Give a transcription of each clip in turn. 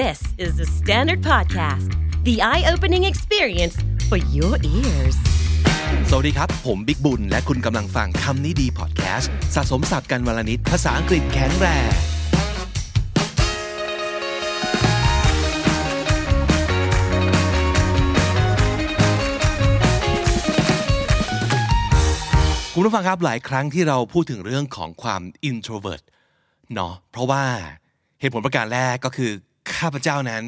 This is the Standard Podcast, the eye opening experience for your ears. สวัสดีครับ ผมบิ๊กบุญ และคุณกำลังฟังคำนี้ดีพอดแคสต์สะสมสับกันวลนิดภาษาอังกฤษแข็งแรงคุณผู้ฟังครับหลายครั้งที่เราพูดถึงเรื่องของความ introvert เนาะเพราะว่าเหตุผลประการแรกก็คือ ข้าพเจ้านั้น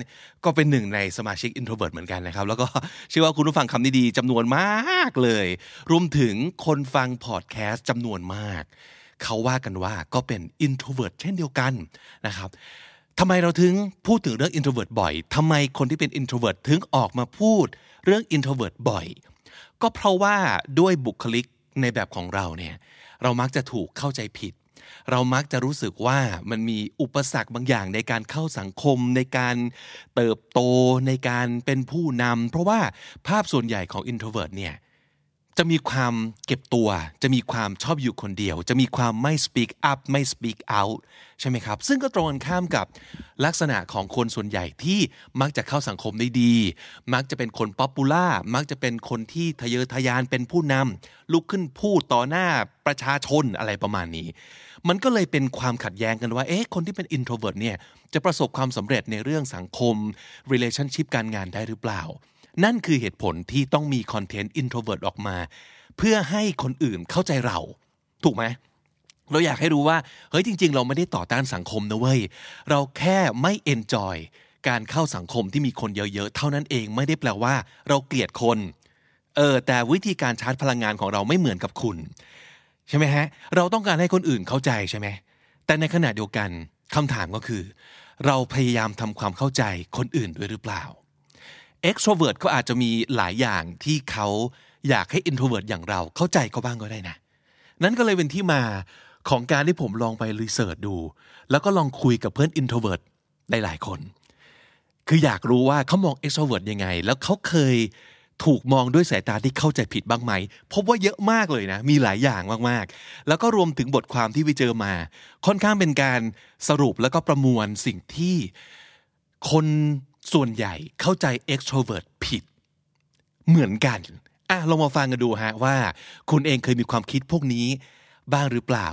ก็เป็นหนึ่งในสมาชิก introvert เหมือนกันนะครับ แล้วก็เชื่อว่าคุณผู้ฟังคำนี้ดีจำนวนมากเลย รวมถึงคนฟังพอดแคสต์จำนวนมาก เขาว่ากันว่าก็เป็น introvert เช่นเดียวกันนะครับทำไมเราถึงพูดถึงเรื่อง introvert บ่อยทำไมคนที่เป็น introvert ถึงออกมาพูดเรื่อง introvert บ่อย ก็เพราะว่าด้วยบุคลิกในแบบของเราเนี่ยเรามักจะถูกเข้าใจผิด เรามักจะรู้สึกว่ามันมีอุปสรรคบางอย่างในการเข้าสังคมในการเติบโตในการเป็นผู้นำเพราะว่าภาพส่วนใหญ่ของ introvert เนี่ย จะมีความเก็บตัว จะมีความชอบอยู่คนเดียว จะมีความไม่ speak up ไม่ speak out ใช่ไหมครับ ซึ่งก็ตรงกันข้ามกับลักษณะของคนส่วนใหญ่ที่มักจะเข้าสังคมได้ดี มักจะเป็นคน popular มักจะเป็นคนที่ทะเยอทะยานเป็นผู้นำลุกขึ้นพูดต่อหน้าประชาชนอะไรประมาณนี้ มันก็เลยเป็นความขัดแย้งกันว่า เอ๊ะ คนที่เป็น introvert เนี่ย จะประสบความสำเร็จในเรื่องสังคม relationship การงานได้หรือเปล่า นั่นคือเหตุผลที่ต้องมีคอนเทนต์ introvert ออกมา เพื่อให้คนอื่นเข้าใจเรา ถูกไหมเราอยากให้รู้ว่า เฮ้ยจริง ๆ เราไม่ได้ต่อต้านสังคมนะเว้ย เราแค่ไม่ enjoy การเข้าสังคมที่มีคนเยอะๆ เท่านั้นเองไม่ได้แปลว่า เราเกลียดคน เออ แต่วิธีการชาร์จพลังงานของเราไม่เหมือนกับคุณ ใช่ไหมฮะ เราต้องการให้คนอื่นเข้าใจใช่ไหม แต่ในขณะเดียวกันคำถามก็คือ เราพยายามทำความเข้าใจคนอื่นด้วยหรือเปล่า extrovert ก็อาจจะมีหลายอย่างที่เขาอยากให้ introvert อย่างเราเข้าใจเขาบ้างก็ได้นะ นั่นก็เลยเป็นที่มาของการที่ผมลองไปรีเสิร์ชดู แล้วก็ลองคุยกับเพื่อน introvert ได้หลายคน คืออยากรู้ว่าเขามอง extrovert ยังไง แล้วเขาเคยถูกมองด้วยสายตาที่เข้าใจผิดบ้างไหม พบว่าเยอะมากเลยนะ มีหลายอย่างมากๆ แล้วก็รวมถึงบทความที่ไปเจอมา ค่อนข้างเป็นการสรุปแล้วก็ประมวลสิ่งที่คน ส่วนใหญ่เข้าใจ extrovert ผิด เหมือนกันอะลองมาฟังกันดูฮะว่า คุณเองเคยมีความคิดพวกนี้บ้างหรือเปล่า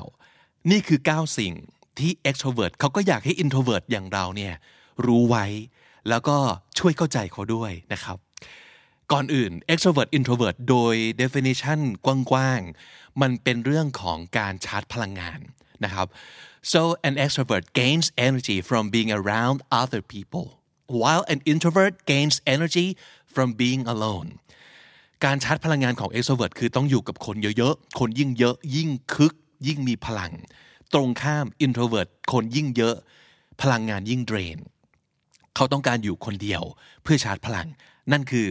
นี่คือ 9 สิ่งที่ extrovert เขาก็อยากให้ introvert อย่างเราเนี่ยรู้ไว้ แล้วก็ช่วยเข้าใจเขาด้วยนะครับ ก่อนอื่น extrovert introvert โดย definition กว้างๆ มันเป็นเรื่องของการชาร์จพลังงานนะครับ so an extrovert gains energy from being around other people while an introvert gains energy from being alone การชาร์จพลังงานของ extrovert คือต้องอยู่กับคนเยอะๆ คนยิ่งเยอะ ยิ่งคึก ยิ่งมีพลัง ตรงข้าม introvert คนยิ่งเยอะ พลังงานยิ่งเดรน เขาต้องการอยู่คนเดียวเพื่อชาร์จพลัง นั่นคือ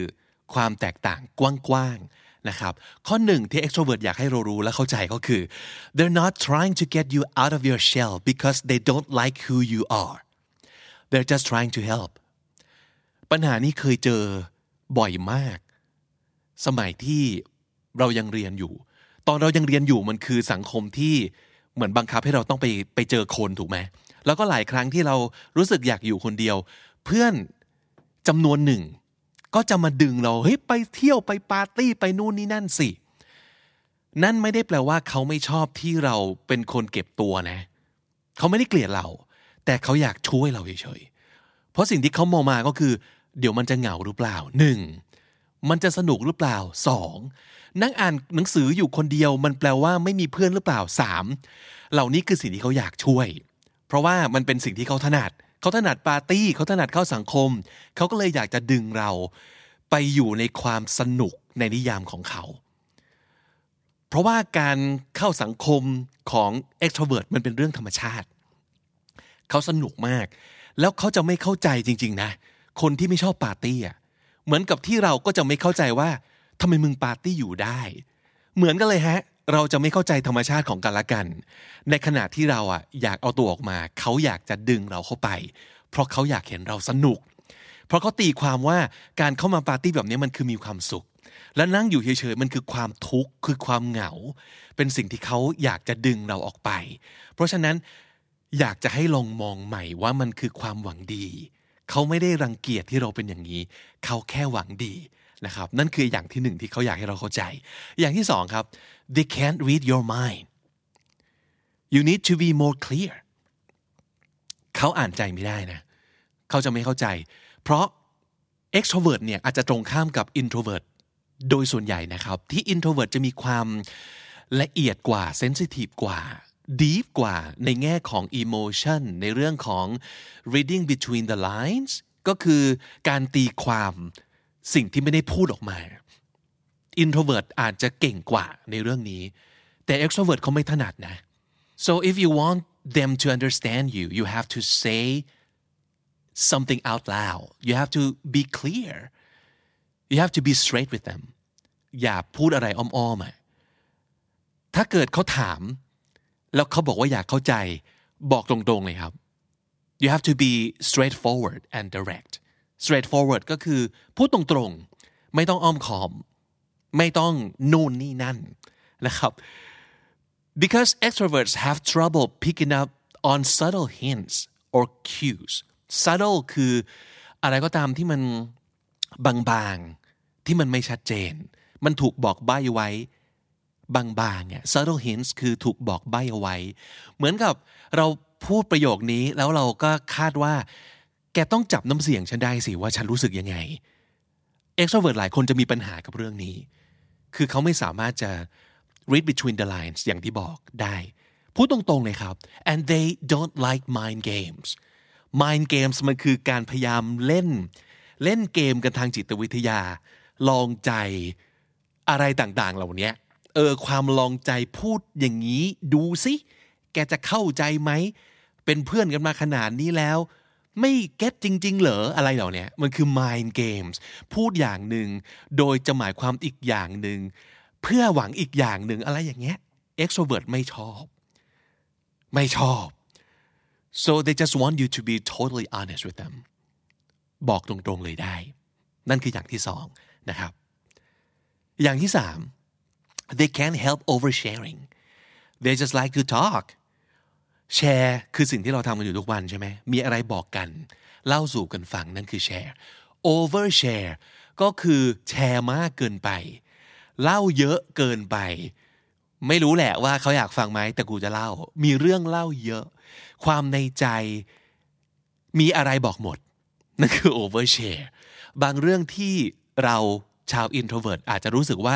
ความแตกต่างกว้างๆนะครับข้อหนึ่งที่ extrovert อยากให้เรารู้และเข้าใจก็คือ they're not trying to get you out of your shell because they don't like who you are they're just trying to help ปัญหานี้เคยเจอบ่อยมาก สมัยที่เรายังเรียนอยู่ ตอนเรายังเรียนอยู่มันคือสังคมที่เหมือนบังคับให้เราต้องไปไปเจอคนถูกไหมแล้วก็หลายครั้งที่เรารู้สึกอยากอยู่คนเดียว เพื่อนจำนวนหนึ่ง ก็จะมาดึงเราเฮ้ยไปเที่ยวไปปาร์ตี้ไปนู่นนี่นั่นสิ นั่นไม่ได้แปลว่าเขาไม่ชอบที่เราเป็นคนเก็บตัวนะ เขาไม่ได้เกลียดเรา แต่เขาอยากช่วยเราเฉยๆเพราะสิ่งที่เขามองมาก็คือ เดี๋ยวมันจะเหงาหรือเปล่าหนึ่งมันจะสนุกหรือเปล่าสองนั่งอ่านหนังสืออยู่คนเดียวมันแปลว่าไม่มีเพื่อนหรือเปล่าสามเหล่านี้คือสิ่งที่เขาอยากช่วย เพราะว่ามันเป็นสิ่งที่เขาถนัด เขาถนัดปาร์ตี้เขาถนัดเข้าสังคม เขาก็เลยอยากจะดึงเราไปอยู่ในความสนุกในนิยามของเขา เพราะว่าการเข้าสังคมของ extrovert มันเป็นเรื่องธรรมชาติ เขาสนุกมาก แล้วเขาจะไม่เข้าใจจริง ๆ นะ คนที่ไม่ชอบปาร์ตี้อะเหมือนกับที่เราก็จะไม่เข้าใจว่าทำไมมึงปาร์ตี้อยู่ได้ เหมือนกันเลยฮะ เราจะไม่เข้าใจธรรมชาติของกันและกัน ในขณะที่เราอะอยากเอาตัวออกมา เขาอยากจะดึงเราเข้าไป เพราะเขาอยากเห็นเราสนุก เพราะเขาตีความว่าการเข้ามาปาร์ตี้แบบนี้มันคือมีความสุข และนั่งอยู่เฉยๆมันคือความทุกข์คือความเหงา เป็นสิ่งที่เขาอยากจะดึงเราออกไป เพราะฉะนั้นอยากจะให้ลองมองใหม่ว่ามันคือความหวังดี เขาไม่ได้รังเกียจที่เราเป็นอย่างนี้ เขาแค่หวังดีนะครับ นั่นคืออย่างที่หนึ่งที่เขาอยากให้เราเข้าใจ อย่างที่สองครับ they can't read your mind you need to be more clear เขาอ่านใจไม่ได้นะ เขาจะไม่เข้าใจ เพราะ extrovert เนี่ยอาจจะตรงข้ามกับ introvert โดยส่วนใหญ่นะครับ ที่ introvert จะมีความละเอียดกว่า sensitive กว่า deep กว่าในแง่ของ emotion ในเรื่องของ reading between the lines ก็คือการตีความสิ่งที่ไม่ได้พูดออกมา introvert อาจจะเก่งกว่าในเรื่องนี้ แต่ extrovert เขาไม่ถนัดนะ so if you want them to understand you you have to say something out loud you have to be clear you have to be straight with them อย่าพูดอะไรอ้อมๆถ้าเกิดเขาถาม แล้วเขาบอกว่าอยากเข้าใจ บอกตรงๆเลยครับ you have to be straightforward and direct straightforward ก็คือ พูดตรงๆ ไม่ต้องอ้อมค้อม ไม่ต้องนู่นนี่นั่นนะครับ because extroverts have trouble picking up on subtle hints or cues subtle คืออะไรก็ตามที่มันบางๆ ที่มันไม่ชัดเจน มันถูกบอกใบ้ไว้ บางๆเนี่ย subtle hints คือถูกบอกใบ้เอาไว้ เหมือนกับเราพูดประโยคนี้แล้วเราก็คาดว่า แกต้องจับน้ำเสียงฉันได้สิว่าฉันรู้สึกยังไง extrovert หลายคนจะมีปัญหากับเรื่องนี้ คือเขาไม่สามารถจะ read between the lines อย่างที่บอกได้ พูดตรงๆเลยครับ and they don't like mind games mind games มันคือการพยายามเล่น เล่นเกมกันทางจิตวิทยา ลองใจอะไรต่างๆ เหล่านี้ เออความลองใจพูดอย่างนี้ ดูสิแกจะเข้าใจไหม เป็นเพื่อนกันมาขนาดนี้แล้ว ไม่เก็ตจริง ๆ เหรออะไรเหล่านี้มันคือ mind games พูดอย่างหนึ่ง โดยจะหมายความอีกอย่างหนึ่ง เพื่อหวังอีกอย่างหนึ่งอะไรอย่างเงี้ย extrovert ไม่ชอบ ไม่ชอบ so they just want you to be totally honest with them บอกตรงๆเลยได้ นั่นคืออย่างที่สองนะครับ อย่างที่สาม they can't help oversharing they just like to talk แชร์คือสิ่งที่เราทำกันอยู่ทุกวันใช่ไหมมีอะไรบอกกัน เล่าสู่กันฟังนั่นคือแชร์ overshare ก็คือแชร์มากเกินไป เล่าเยอะเกินไป ไม่รู้แหละว่าเขาอยากฟังไหมแต่กูจะเล่า มีเรื่องเล่าเยอะ ความในใจมีอะไรบอกหมด นั่นคือ overshare บางเรื่องที่เราชาว introvert อาจจะรู้สึกว่า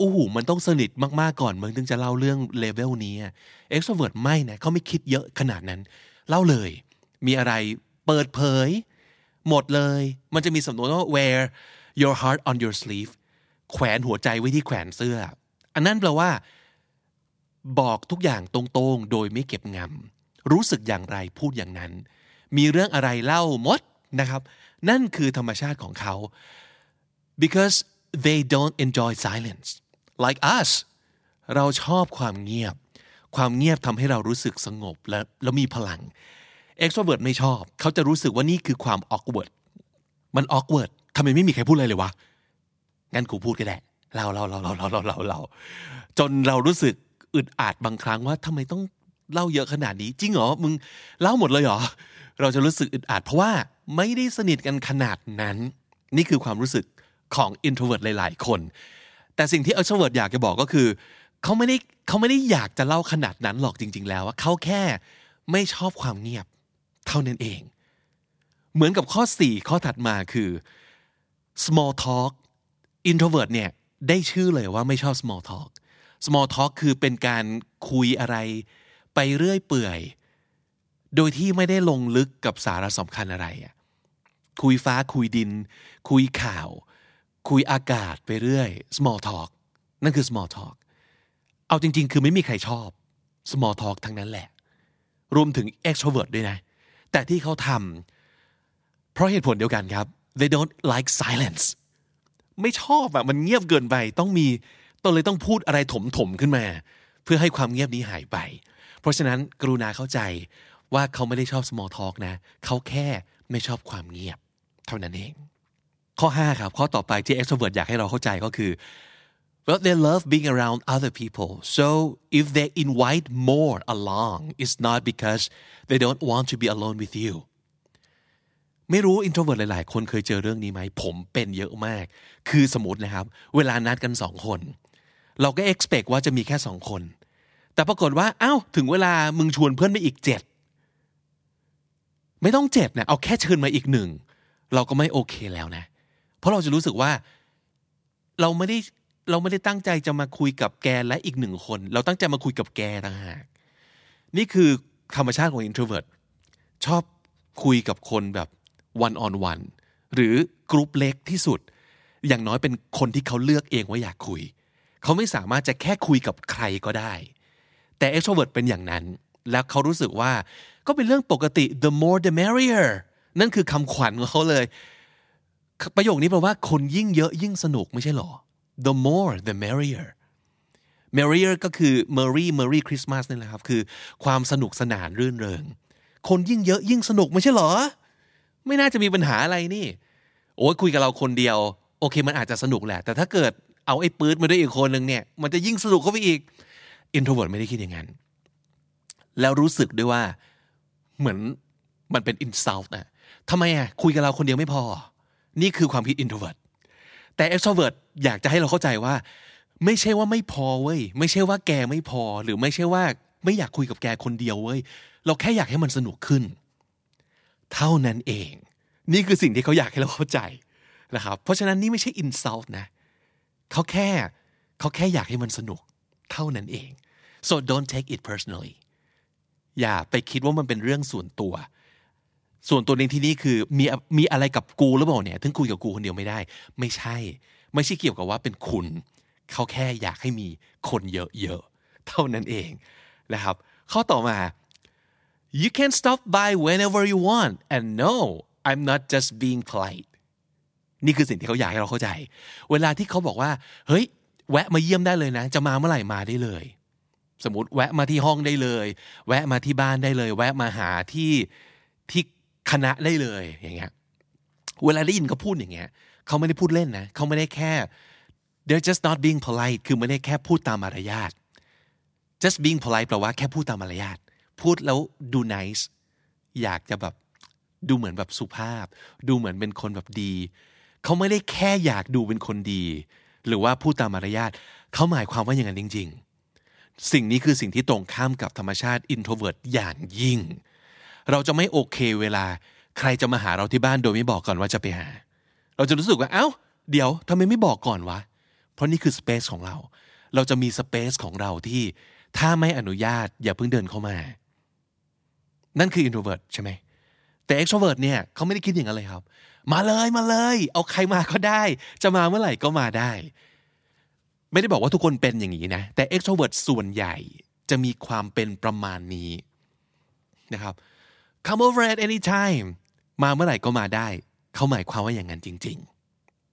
อู้หูมันต้องสนิทมากๆก่อนมึงถึงจะเล่าเรื่องเลเวลนี้ extrovert ไม่นะเขาไม่คิดเยอะขนาดนั้น เล่าเลย มีอะไรเปิดเผย หมดเลย มันจะมีสำนวนว่า wear your heart on your sleeve แขวนหัวใจไว้ที่แขวนเสื้อ อันนั้นแปลว่า บอกทุกอย่างตรงๆ โดยไม่เก็บงำรู้สึกอย่างไรพูดอย่างนั้น มีเรื่องอะไรเล่าหมดนะครับ นั่นคือธรรมชาติของเขา because they don't enjoy silence like us เราชอบความเงียบ ความเงียบทำให้เรารู้สึกสงบและแล้วมีพลัง extrovert ไม่ชอบ เขาจะรู้สึกว่านี่คือความ awkward มัน awkward ทำไมไม่มีใครพูดอะไรเลยวะ งั้นกูพูดก็ได้ เราเราเราเราเราเราเราเราจนเรารู้สึกอึดอัดบางครั้งว่าทำไมต้องเล่าเยอะขนาดนี้ จริงเหรอ มึงเล่าหมดเลยเหรอ เราจะรู้สึกอึดอัดเพราะว่าไม่ได้สนิทกันขนาดนั้น นี่คือความรู้สึกของ introvert หลาย ๆ คน แต่สิ่งที่ extrovert อยากจะบอกก็คือเขาไม่ได้เขาไม่ได้อยากจะเล่าขนาดนั้นหรอกจริง ๆ แล้วว่าเขาแค่ไม่ชอบความเงียบเท่านั้นเอง เหมือนกับข้อ 4 ข้อถัดมาคือ small talk introvert เนี่ยได้ชื่อเลยว่าไม่ชอบ small talk small talk คือเป็นการคุยอะไร ไปเรื่อยเปื่อย โดยที่ไม่ได้ลงลึกกับสาระสำคัญอะไรอะคุยฟ้าคุยดิน คุยข่าว คุยอากาศไปเรื่อย small talk นั่นคือ small talk เอาจริง ๆ คือไม่มีใครชอบ small talk ทั้งนั้นแหละ รวมถึง extrovert ด้วยนะ แต่ที่เขาทำเพราะเหตุผลเดียวกันครับ they don't like silence ไม่ชอบอะมันเงียบเกินไปต้องมีต้องเลยต้องพูดอะไรถมถมๆขึ้นมา เพื่อให้ความเงียบนี้หายไป เพราะฉะนั้นกรุณาเข้าใจว่าเขาไม่ได้ชอบ small talk นะ เขาแค่ไม่ชอบความเงียบ เท่านั้นเอง ข้อ 5 ครับ ข้อต่อไปที่ extrovert อยากให้เราเข้าใจก็คือ well they love being around other people so if they invite more along it's not because they don't want to be alone with you ไม่รู้ introvert หลาย ๆ คนเคยเจอเรื่องนี้ไหม ผมเป็นเยอะมาก คือสมมตินะครับ เวลานัดกันสองคน เราก็ expect ว่าจะมีแค่สองคน แต่ปรากฏว่าอ้าวถึงเวลามึงชวนเพื่อนไปอีกเจ็ดไม่ต้องเจ็ดนะเอาแค่เชิญมาอีกหนึ่งเราก็ไม่โอเคแล้วนะ เพราะเราจะรู้สึกว่าเราไม่ได้เราไม่ได้ตั้งใจจะมาคุยกับแกและอีกหนึ่งคน เราตั้งใจมาคุยกับแกต่างหาก นี่คือธรรมชาติของ introvert ชอบคุยกับคนแบบ one on one หรือกรุ๊ปเล็กที่สุด อย่างน้อยเป็นคนที่เขาเลือกเองว่าอยากคุย เขาไม่สามารถจะแค่คุยกับใครก็ได้ แต่ extrovert เป็นอย่างนั้น แล้วเขารู้สึกว่าก็เป็นเรื่องปกติ the more the merrier นั่นคือคำขวัญของเขาเลย ประโยคนี้แปลว่าคนยิ่งเยอะยิ่งสนุกไม่ใช่หรอ the more the merrier merrier ก็คือ merry merry Christmas นี่แหละครับ คือความสนุกสนานรื่นเริง คนยิ่งเยอะยิ่งสนุกไม่ใช่หรอ ไม่น่าจะมีปัญหาอะไรนี่ โอ้ยคุยกับเราคนเดียว โอเคมันอาจจะสนุกแหละ แต่ถ้าเกิดเอาไอ้ปื๊ดมาด้วยอีกคนหนึ่งเนี่ย มันจะยิ่งสนุกเข้าไปอีก introvert ไม่ได้คิดอย่างนั้น แล้วรู้สึกด้วยว่าเหมือนมันเป็น insult นะทำไมอะคุยกับเราคนเดียวไม่พอ นี่คือความคิด introvert แต่ extrovert อยากจะให้เราเข้าใจว่า ไม่ใช่ว่าไม่พอเว้ยไม่ใช่ว่าแกไม่พอ หรือไม่ใช่ว่าไม่อยากคุยกับแกคนเดียวเว้ยเราแค่อยากให้มันสนุกขึ้น เท่านั้นเอง นี่คือสิ่งที่เขาอยากให้เราเข้าใจนะครับเพราะฉะนั้นนี่ไม่ใช่ insult นะเขาแค่เขาแค่อยากให้มันสนุกเท่านั้นเอง so don't take it personally อย่าไปคิดว่ามันเป็นเรื่องส่วนตัว ส่วนตัวในที่นี้คือมีมีอะไรกับกูหรือเปล่าเนี่ยถึงคุยกับกูคนเดียวไม่ได้ ไม่ใช่ ไม่ใช่เกี่ยวกับว่าเป็นคุณ เขาแค่อยากให้มีคนเยอะๆเท่านั้นเองนะครับ ข้อต่อมา you can stop by whenever you want and no I'm not just being polite นี่คือสิ่งที่เขาอยากให้เราเข้าใจ เวลาที่เขาบอกว่า เฮ้ย แวะมาเยี่ยมได้เลยนะ จะมาเมื่อไหร่มาได้เลย สมมติแวะมาที่ห้องได้เลย แวะมาที่บ้านได้เลย แวะมาหาที่ที่ คณะได้เลยอย่างเงี้ยเวลาได้ยินเขาพูดอย่างเงี้ยเขาไม่ได้พูดเล่นนะเขาไม่ได้แค่ they're just not being polite คือไม่ได้แค่พูดตามมารยาท just being polite แปลว่าแค่พูดตามมารยาท พูดแล้วดู nice อยากจะแบบดูเหมือนแบบสุภาพ ดูเหมือนเป็นคนแบบดี เขาไม่ได้แค่อยากดูเป็นคนดี หรือว่าพูดตามมารยาทเขาหมายความว่าอย่างนั้นจริง ๆ สิ่งนี้คือสิ่งที่ตรงข้ามกับธรรมชาติ introvert อย่างยิ่ง เราจะไม่โอเคเวลา ใครจะมาหาเราที่บ้านโดยไม่บอกก่อนว่าจะไปหา เราจะรู้สึกว่าเอ้า เดี๋ยวทำไมไม่บอกก่อนวะ เพราะนี่คือสเปซของเรา เราจะมีสเปซของเราที่ถ้าไม่อนุญาตอย่าเพิ่งเดินเข้ามา นั่นคือ introvert ใช่ไหมแต่ extrovert เนี่ยเขาไม่ได้คิดอย่างนั้นเลยครับ มาเลยมาเลย เอาใครมาก็ได้ จะมาเมื่อไหร่ก็มาได้ ไม่ได้บอกว่าทุกคนเป็นอย่างนี้นะ แต่ extrovert ส่วนใหญ่จะมีความเป็นประมาณนี้นะครับ come over at any time มาเมื่อไหร่ก็มาได้ เขาหมายความว่าอย่างนั้นจริง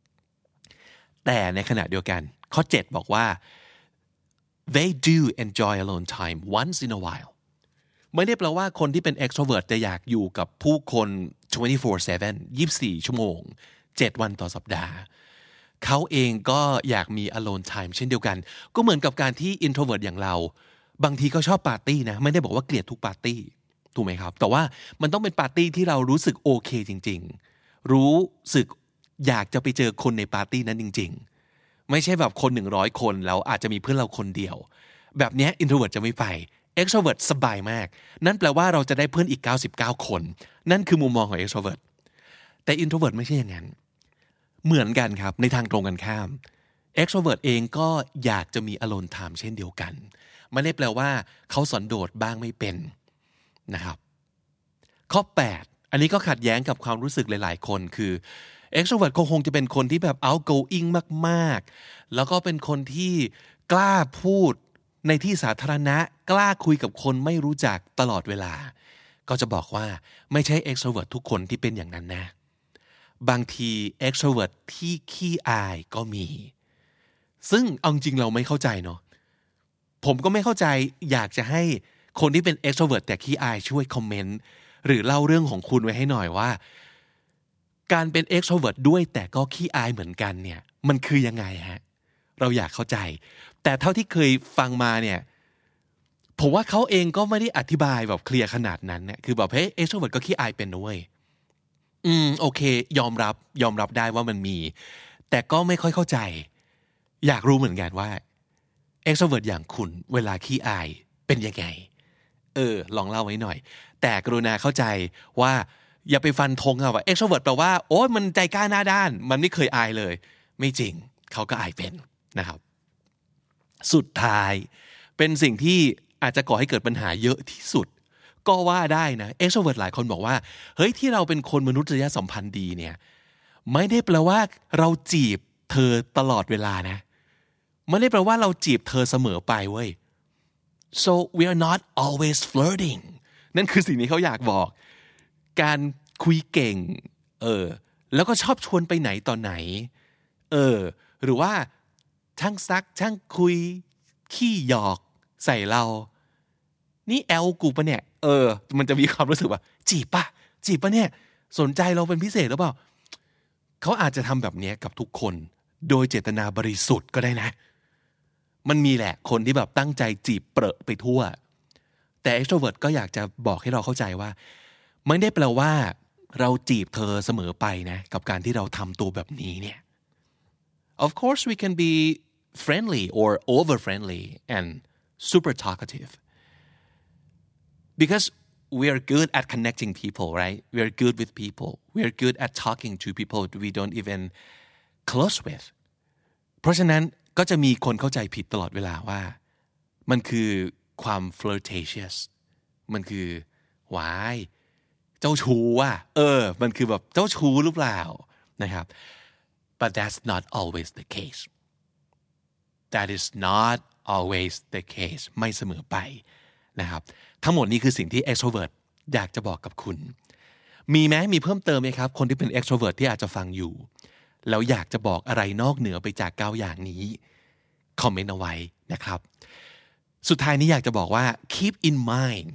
ๆ แต่ในขณะเดียวกัน ข้อ 7 บอกว่า they do enjoy alone time once in a while ไม่ได้แปลว่าคนที่เป็น extrovert จะอยากอยู่กับผู้คน 24/7 24 ชั่วโมง 7 วันต่อสัปดาห์ เขาเองก็อยากมี alone time เช่นเดียวกัน ก็เหมือนกับการที่ introvert อย่างเรา บางทีก็ชอบปาร์ตี้นะ ไม่ได้บอกว่าเกลียดทุกปาร์ตี้ ถูกไหมครับ แต่ว่ามันต้องเป็นปาร์ตี้ที่เรารู้สึกโอเคจริง ๆ รู้สึกอยากจะไปเจอคนในปาร์ตี้นั้นจริง ๆ ไม่ใช่แบบคน100คนแล้วอาจจะมีเพื่อนเราคนเดียว แบบนี้ introvert จะไม่ไป extrovert สบายมาก นั่นแปลว่าเราจะได้เพื่อนอีก 99 คน นั่นคือมุมมองของ extrovert แต่ introvert ไม่ใช่อย่างนั้น เหมือนกันครับในทางตรงกันข้าม extrovert เองก็อยากจะมี alone time เช่นเดียวกันไม่ได้แปลว่าเขาสันโดษบ้างไม่เป็น นะครับ ข้อ 8 อันนี้ก็ขัดแย้งกับความรู้สึกหลาย ๆ คนคือ extrovert คงจะเป็นคนที่แบบ outgoing มาก ๆ แล้วก็เป็นคนที่กล้าพูดในที่สาธารณะ กล้าคุยกับคนไม่รู้จักตลอดเวลา ก็จะบอกว่าไม่ใช่ extrovert ทุกคนที่เป็นอย่างนั้นนะ บางที extrovert ที่ขี้อายก็มี ซึ่งเอาจริงเราไม่เข้าใจเนาะผมก็ไม่เข้าใจอยากจะให้ คนที่เป็น extrovert แต่ขี้อายช่วยคอมเมนต์หรือเล่าเรื่องของคุณไว้ให้หน่อยว่า การเป็น extrovert ด้วยแต่ก็ขี้อายเหมือนกันเนี่ย มันคือยังไงฮะ เราอยากเข้าใจ แต่เท่าที่เคยฟังมาเนี่ยผมว่าเขาเองก็ไม่ได้อธิบายแบบเคลียร์ขนาดนั้นเนี่ยคือแบบเฮ้ย extrovert ก็ขี้อายเป็นนะเว้ยอืมโอเค ยอมรับยอมรับได้ว่ามันมี แต่ก็ไม่ค่อยเข้าใจ อยากรู้เหมือนกันว่า extrovert อย่างคุณเวลาขี้อายเป็นยังไง เออ ลองเล่าไว้หน่อย แต่กรุณาเข้าใจว่าอย่าไปฟันธงเอะว่า extrovert แปลว่า โอ้ยมันใจกล้าหน้าด้าน มันไม่เคยอายเลย ไม่จริง เขาก็อายเป็นนะครับ สุดท้าย เป็นสิ่งที่อาจจะก่อให้เกิดปัญหาเยอะที่สุด ก็ว่าได้นะ extrovert หลายคนบอกว่า เฮ้ย ที่เราเป็นคนมนุษยสัมพันธ์ดีเนี่ย ไม่ได้แปลว่าเราจีบเธอตลอดเวลานะ ไม่ได้แปลว่าเราจีบเธอเสมอไปเว้ย so we are not always flirting นั่นคือสิ่งที่เขาอยากบอก การคุยเก่ง เออ แล้วก็ชอบชวนไปไหนตอนไหน เออ หรือว่าช่างซักช่างคุย ขี้หยอกใส่เรา นี่แอลกูปะเนี่ย เออ มันจะมีความรู้สึกว่า จีบปะจีบปะเนี่ย สนใจเราเป็นพิเศษหรือเปล่า เขาอาจจะทำแบบนี้กับทุกคน โดยเจตนาบริสุทธิ์ก็ได้นะ มันมีแหละคนที่แบบตั้งใจจีบเปรอะไปทั่ว แต่ extrovert ก็อยากจะบอกให้เราเข้าใจว่า ไม่ได้แปลว่า เราจีบเธอเสมอไปนะ กับการที่เราทำตัวแบบนี้เนี่ย of course we can be friendly or over friendly and super talkative because we are good at connecting people right we are good with people we are good at talking to people we don't even close with เพราะฉะนั้น ก็จะมีคนเข้าใจผิดตลอดเวลาว่า มันคือความ flirtatious มันคือวายเจ้าชู้ว่ะเออ มันคือแบบเจ้าชู้หรือเปล่านะครับ but that's not always the case that is not always the case ไม่เสมอไปนะครับ ทั้งหมดนี้คือสิ่งที่ extrovert อยากจะบอกกับคุณ มีไหมมีเพิ่มเติมไหมครับ คนที่เป็น extrovert ที่อาจจะฟังอยู่ แล้วอยากจะบอกอะไรนอกเหนือไปจากเก้าอย่างนี้คอมเมนต์เอาไว้นะครับ สุดท้ายนี้อยากจะบอกว่า keep in mind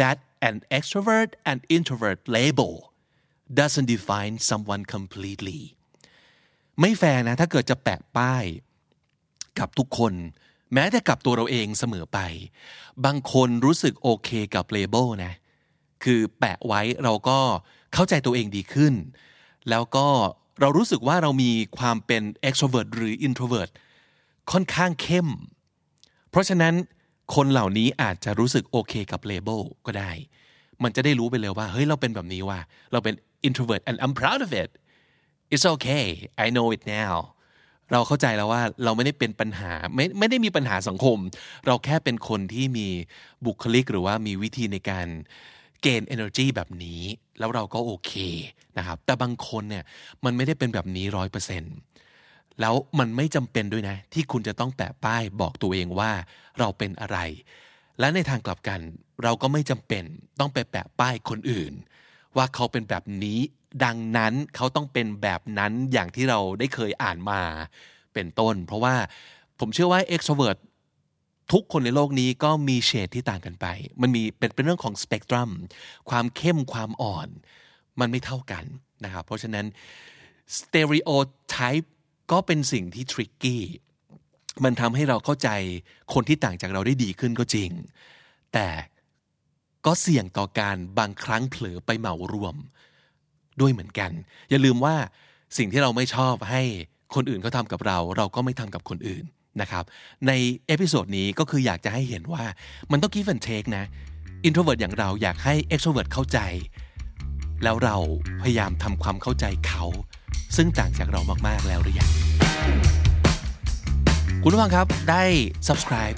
that an extrovert and introvert label doesn't define someone completely ไม่แฟร์นะถ้าเกิดจะแปะป้าย กับทุกคน แม้แต่กับตัวเราเองเสมอไป บางคนรู้สึกโอเคกับเลเบลนะ คือแปะไว้เราก็เข้าใจตัวเองดีขึ้น แล้วก็ เรารู้สึกว่าเรามีความเป็น extrovert หรือ introvert ค่อนข้างเข้ม เพราะฉะนั้นคนเหล่านี้อาจจะรู้สึกโอเคกับเลเบลก็ได้ มันจะได้รู้ไปเลยว่า เฮ้ย เราเป็นแบบนี้ว่า เราเป็น introvert and I'm proud of it it's okay I know it now เราเข้าใจแล้วว่าเราไม่ได้เป็นปัญหาไม่ไม่ได้มีปัญหาสังคม เราแค่เป็นคนที่มีบุคลิกหรือว่ามีวิธีในการ เกณฑ์ energy แบบนี้ แล้วเราก็โอเคนะครับ แต่บางคนเนี่ยมันไม่ได้เป็นแบบนี้ร้อยเปอร์เซ็นต์แล้วมันไม่จำเป็นด้วยนะ ที่คุณจะต้องแปะป้ายบอกตัวเองว่าเราเป็นอะไร และในทางกลับกัน เราก็ไม่จำเป็นต้องไปแปะป้ายคนอื่น ว่าเขาเป็นแบบนี้ ดังนั้นเขาต้องเป็นแบบนั้นอย่างที่เราได้เคยอ่านมาเป็นต้น เพราะว่าผมเชื่อว่า extrovert ทุกคนในโลกนี้ก็มีเฉดที่ต่างกันไป มันมีเป็นเป็นเรื่องของสเปกตรัมความเข้มความอ่อน มันไม่เท่ากันนะครับ เพราะฉะนั้น stereotype ก็เป็นสิ่งที่ tricky มันทำให้เราเข้าใจคนที่ต่างจากเราได้ดีขึ้นก็จริง แต่ก็เสี่ยงต่อการบางครั้งเผลอไปเหมารวมด้วยเหมือนกัน อย่าลืมว่าสิ่งที่เราไม่ชอบให้คนอื่นเขาทำกับเรา เราก็ไม่ทำกับคนอื่น นะครับใน episode นี้ก็คืออยากจะให้เห็นว่ามันต้อง give and take นะ introvert อย่างเราอยากให้ extrovert เข้าใจ แล้วเราพยายามทำความเข้าใจเขา ซึ่งต่างจากเรามาก ๆ แล้วหรือยังคุณผู้ฟังครับได้ subscribe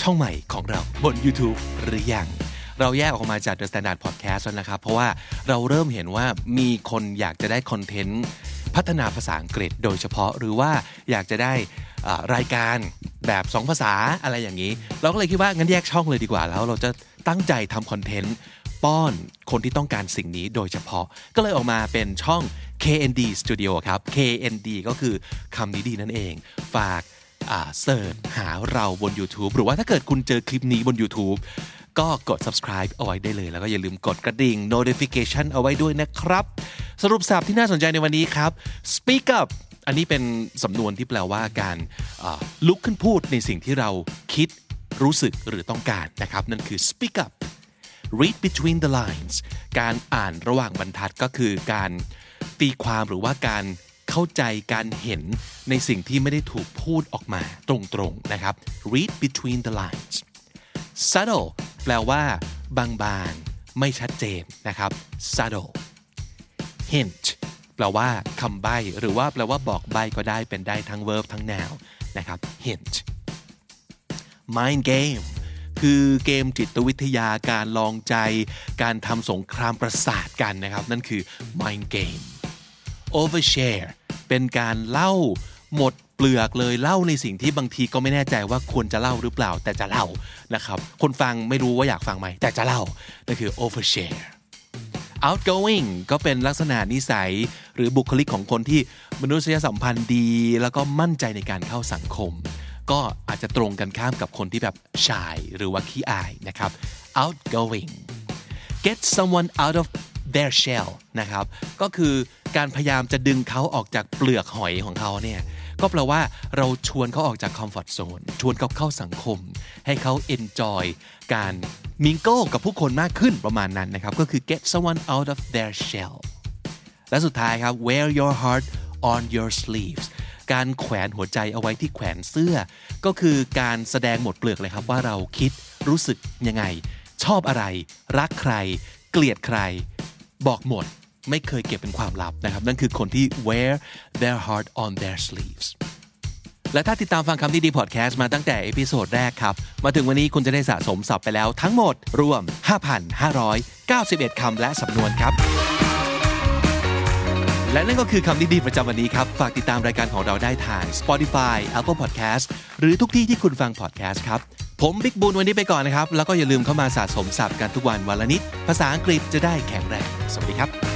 ช่องใหม่ของเราบน YouTube หรือยังเราแยกออกมาจาก The Standard Podcast แล้วนะครับ เพราะว่าเราเริ่มเห็นว่ามีคนอยากจะได้คอนเทนต์ พัฒนาภาษาอังกฤษโดยเฉพาะหรือว่าอยากจะได้รายการแบบ 2 ภาษาอะไรอย่างนี้ เราก็เลยคิดว่างั้นแยกช่องเลยดีกว่า แล้วเราจะตั้งใจทำคอนเทนต์ป้อนคนที่ต้องการสิ่งนี้โดยเฉพาะ ก็เลยออกมาเป็นช่อง KND Studio ครับ KND ก็คือคำนี้ดีนั่นเอง ฝากเสิร์ชหาเราบน YouTube หรือว่าถ้าเกิดคุณเจอคลิปนี้บน YouTube ก็กด subscribe เอาไว้ได้เลย แล้วก็อย่าลืมกดกระดิ่ง notification เอาไว้ด้วยนะครับ สรุปสับที่น่าสนใจในวันนี้ครับ speak up อันนี้เป็นสำนวนที่แปลว่าการลุกขึ้นพูดในสิ่งที่เราคิดรู้สึกหรือต้องการนะครับ นั่นคือ speak up read between the lines การอ่านระหว่างบรรทัดก็คือการตีความหรือว่าการเข้าใจการเห็นในสิ่งที่ไม่ได้ถูกพูดออกมาตรงๆนะครับ read between the lines subtle แปลว่า บางๆ ไม่ชัดเจนนะครับ subtle hint แปลว่าคำใบ้หรือว่าแปลว่าบอกใบ้ก็ได้เป็นได้ทั้ง verb ทั้ง noun นะครับ hint mind game คือเกมจิตวิทยาการลองใจ การทำสงครามประสาทกันนะครับ นั่นคือ mind game overshare เป็นการเล่า หมดเปลือกเลยเล่าในสิ่งที่บางทีก็ไม่แน่ใจว่าควรจะเล่าหรือเปล่า แต่จะเล่านะครับคนฟังไม่รู้ว่าอยากฟังไหมแต่จะเล่านั่นคือ overshare outgoing ก็เป็นลักษณะนิสัย หรือบุคลิกของคนที่มนุษยสัมพันธ์ดี แล้วก็มั่นใจในการเข้าสังคม ก็อาจจะตรงกันข้ามกับคนที่แบบ shy หรือว่าขี้อายนะครับ outgoing get someone out of their shell นะครับก็คือการพยายามจะดึงเขาออกจากเปลือกหอยของเขาเนี่ย ก็แปลว่าเราชวนเขาออกจากคอมฟอร์ทโซนชวนเขาเข้าสังคม ให้เขา enjoy การมิงโก้กับผู้คนมากขึ้นประมาณนั้นนะครับ ก็คือ get someone out of their shell และสุดท้ายครับ wear your heart on your sleeves การแขวนหัวใจเอาไว้ที่แขวนเสื้อ ก็คือการแสดงหมดเปลือกเลยครับว่าเราคิดรู้สึกยังไง ชอบอะไร รักใคร เกลียดใคร บอกหมด ไม่เคยเก็บเป็นความลับนะครับ นั่นคือคนที่ wear their heart on their sleeves และถ้าติดตามฟังคำนี้ดีพอดแคสต์มาตั้งแต่ episode แรกครับ มาถึงวันนี้คุณจะได้สะสมศัพท์ไปแล้วทั้งหมดรวม 5,591 คำและสำนวนครับ และนั่นก็คือคำนี้ดีประจำวันนี้ครับ ฝากติดตามรายการของเราได้ทาง Spotify Apple Podcast หรือทุกที่ที่คุณฟัง podcast ครับ ผมบิ๊กบูลวันนี้ไปก่อนนะครับ แล้วก็อย่าลืมเข้ามาสะสมศัพท์กันทุกวันวันละนิด ภาษาอังกฤษจะได้แข็งแรง สวัสดีครับ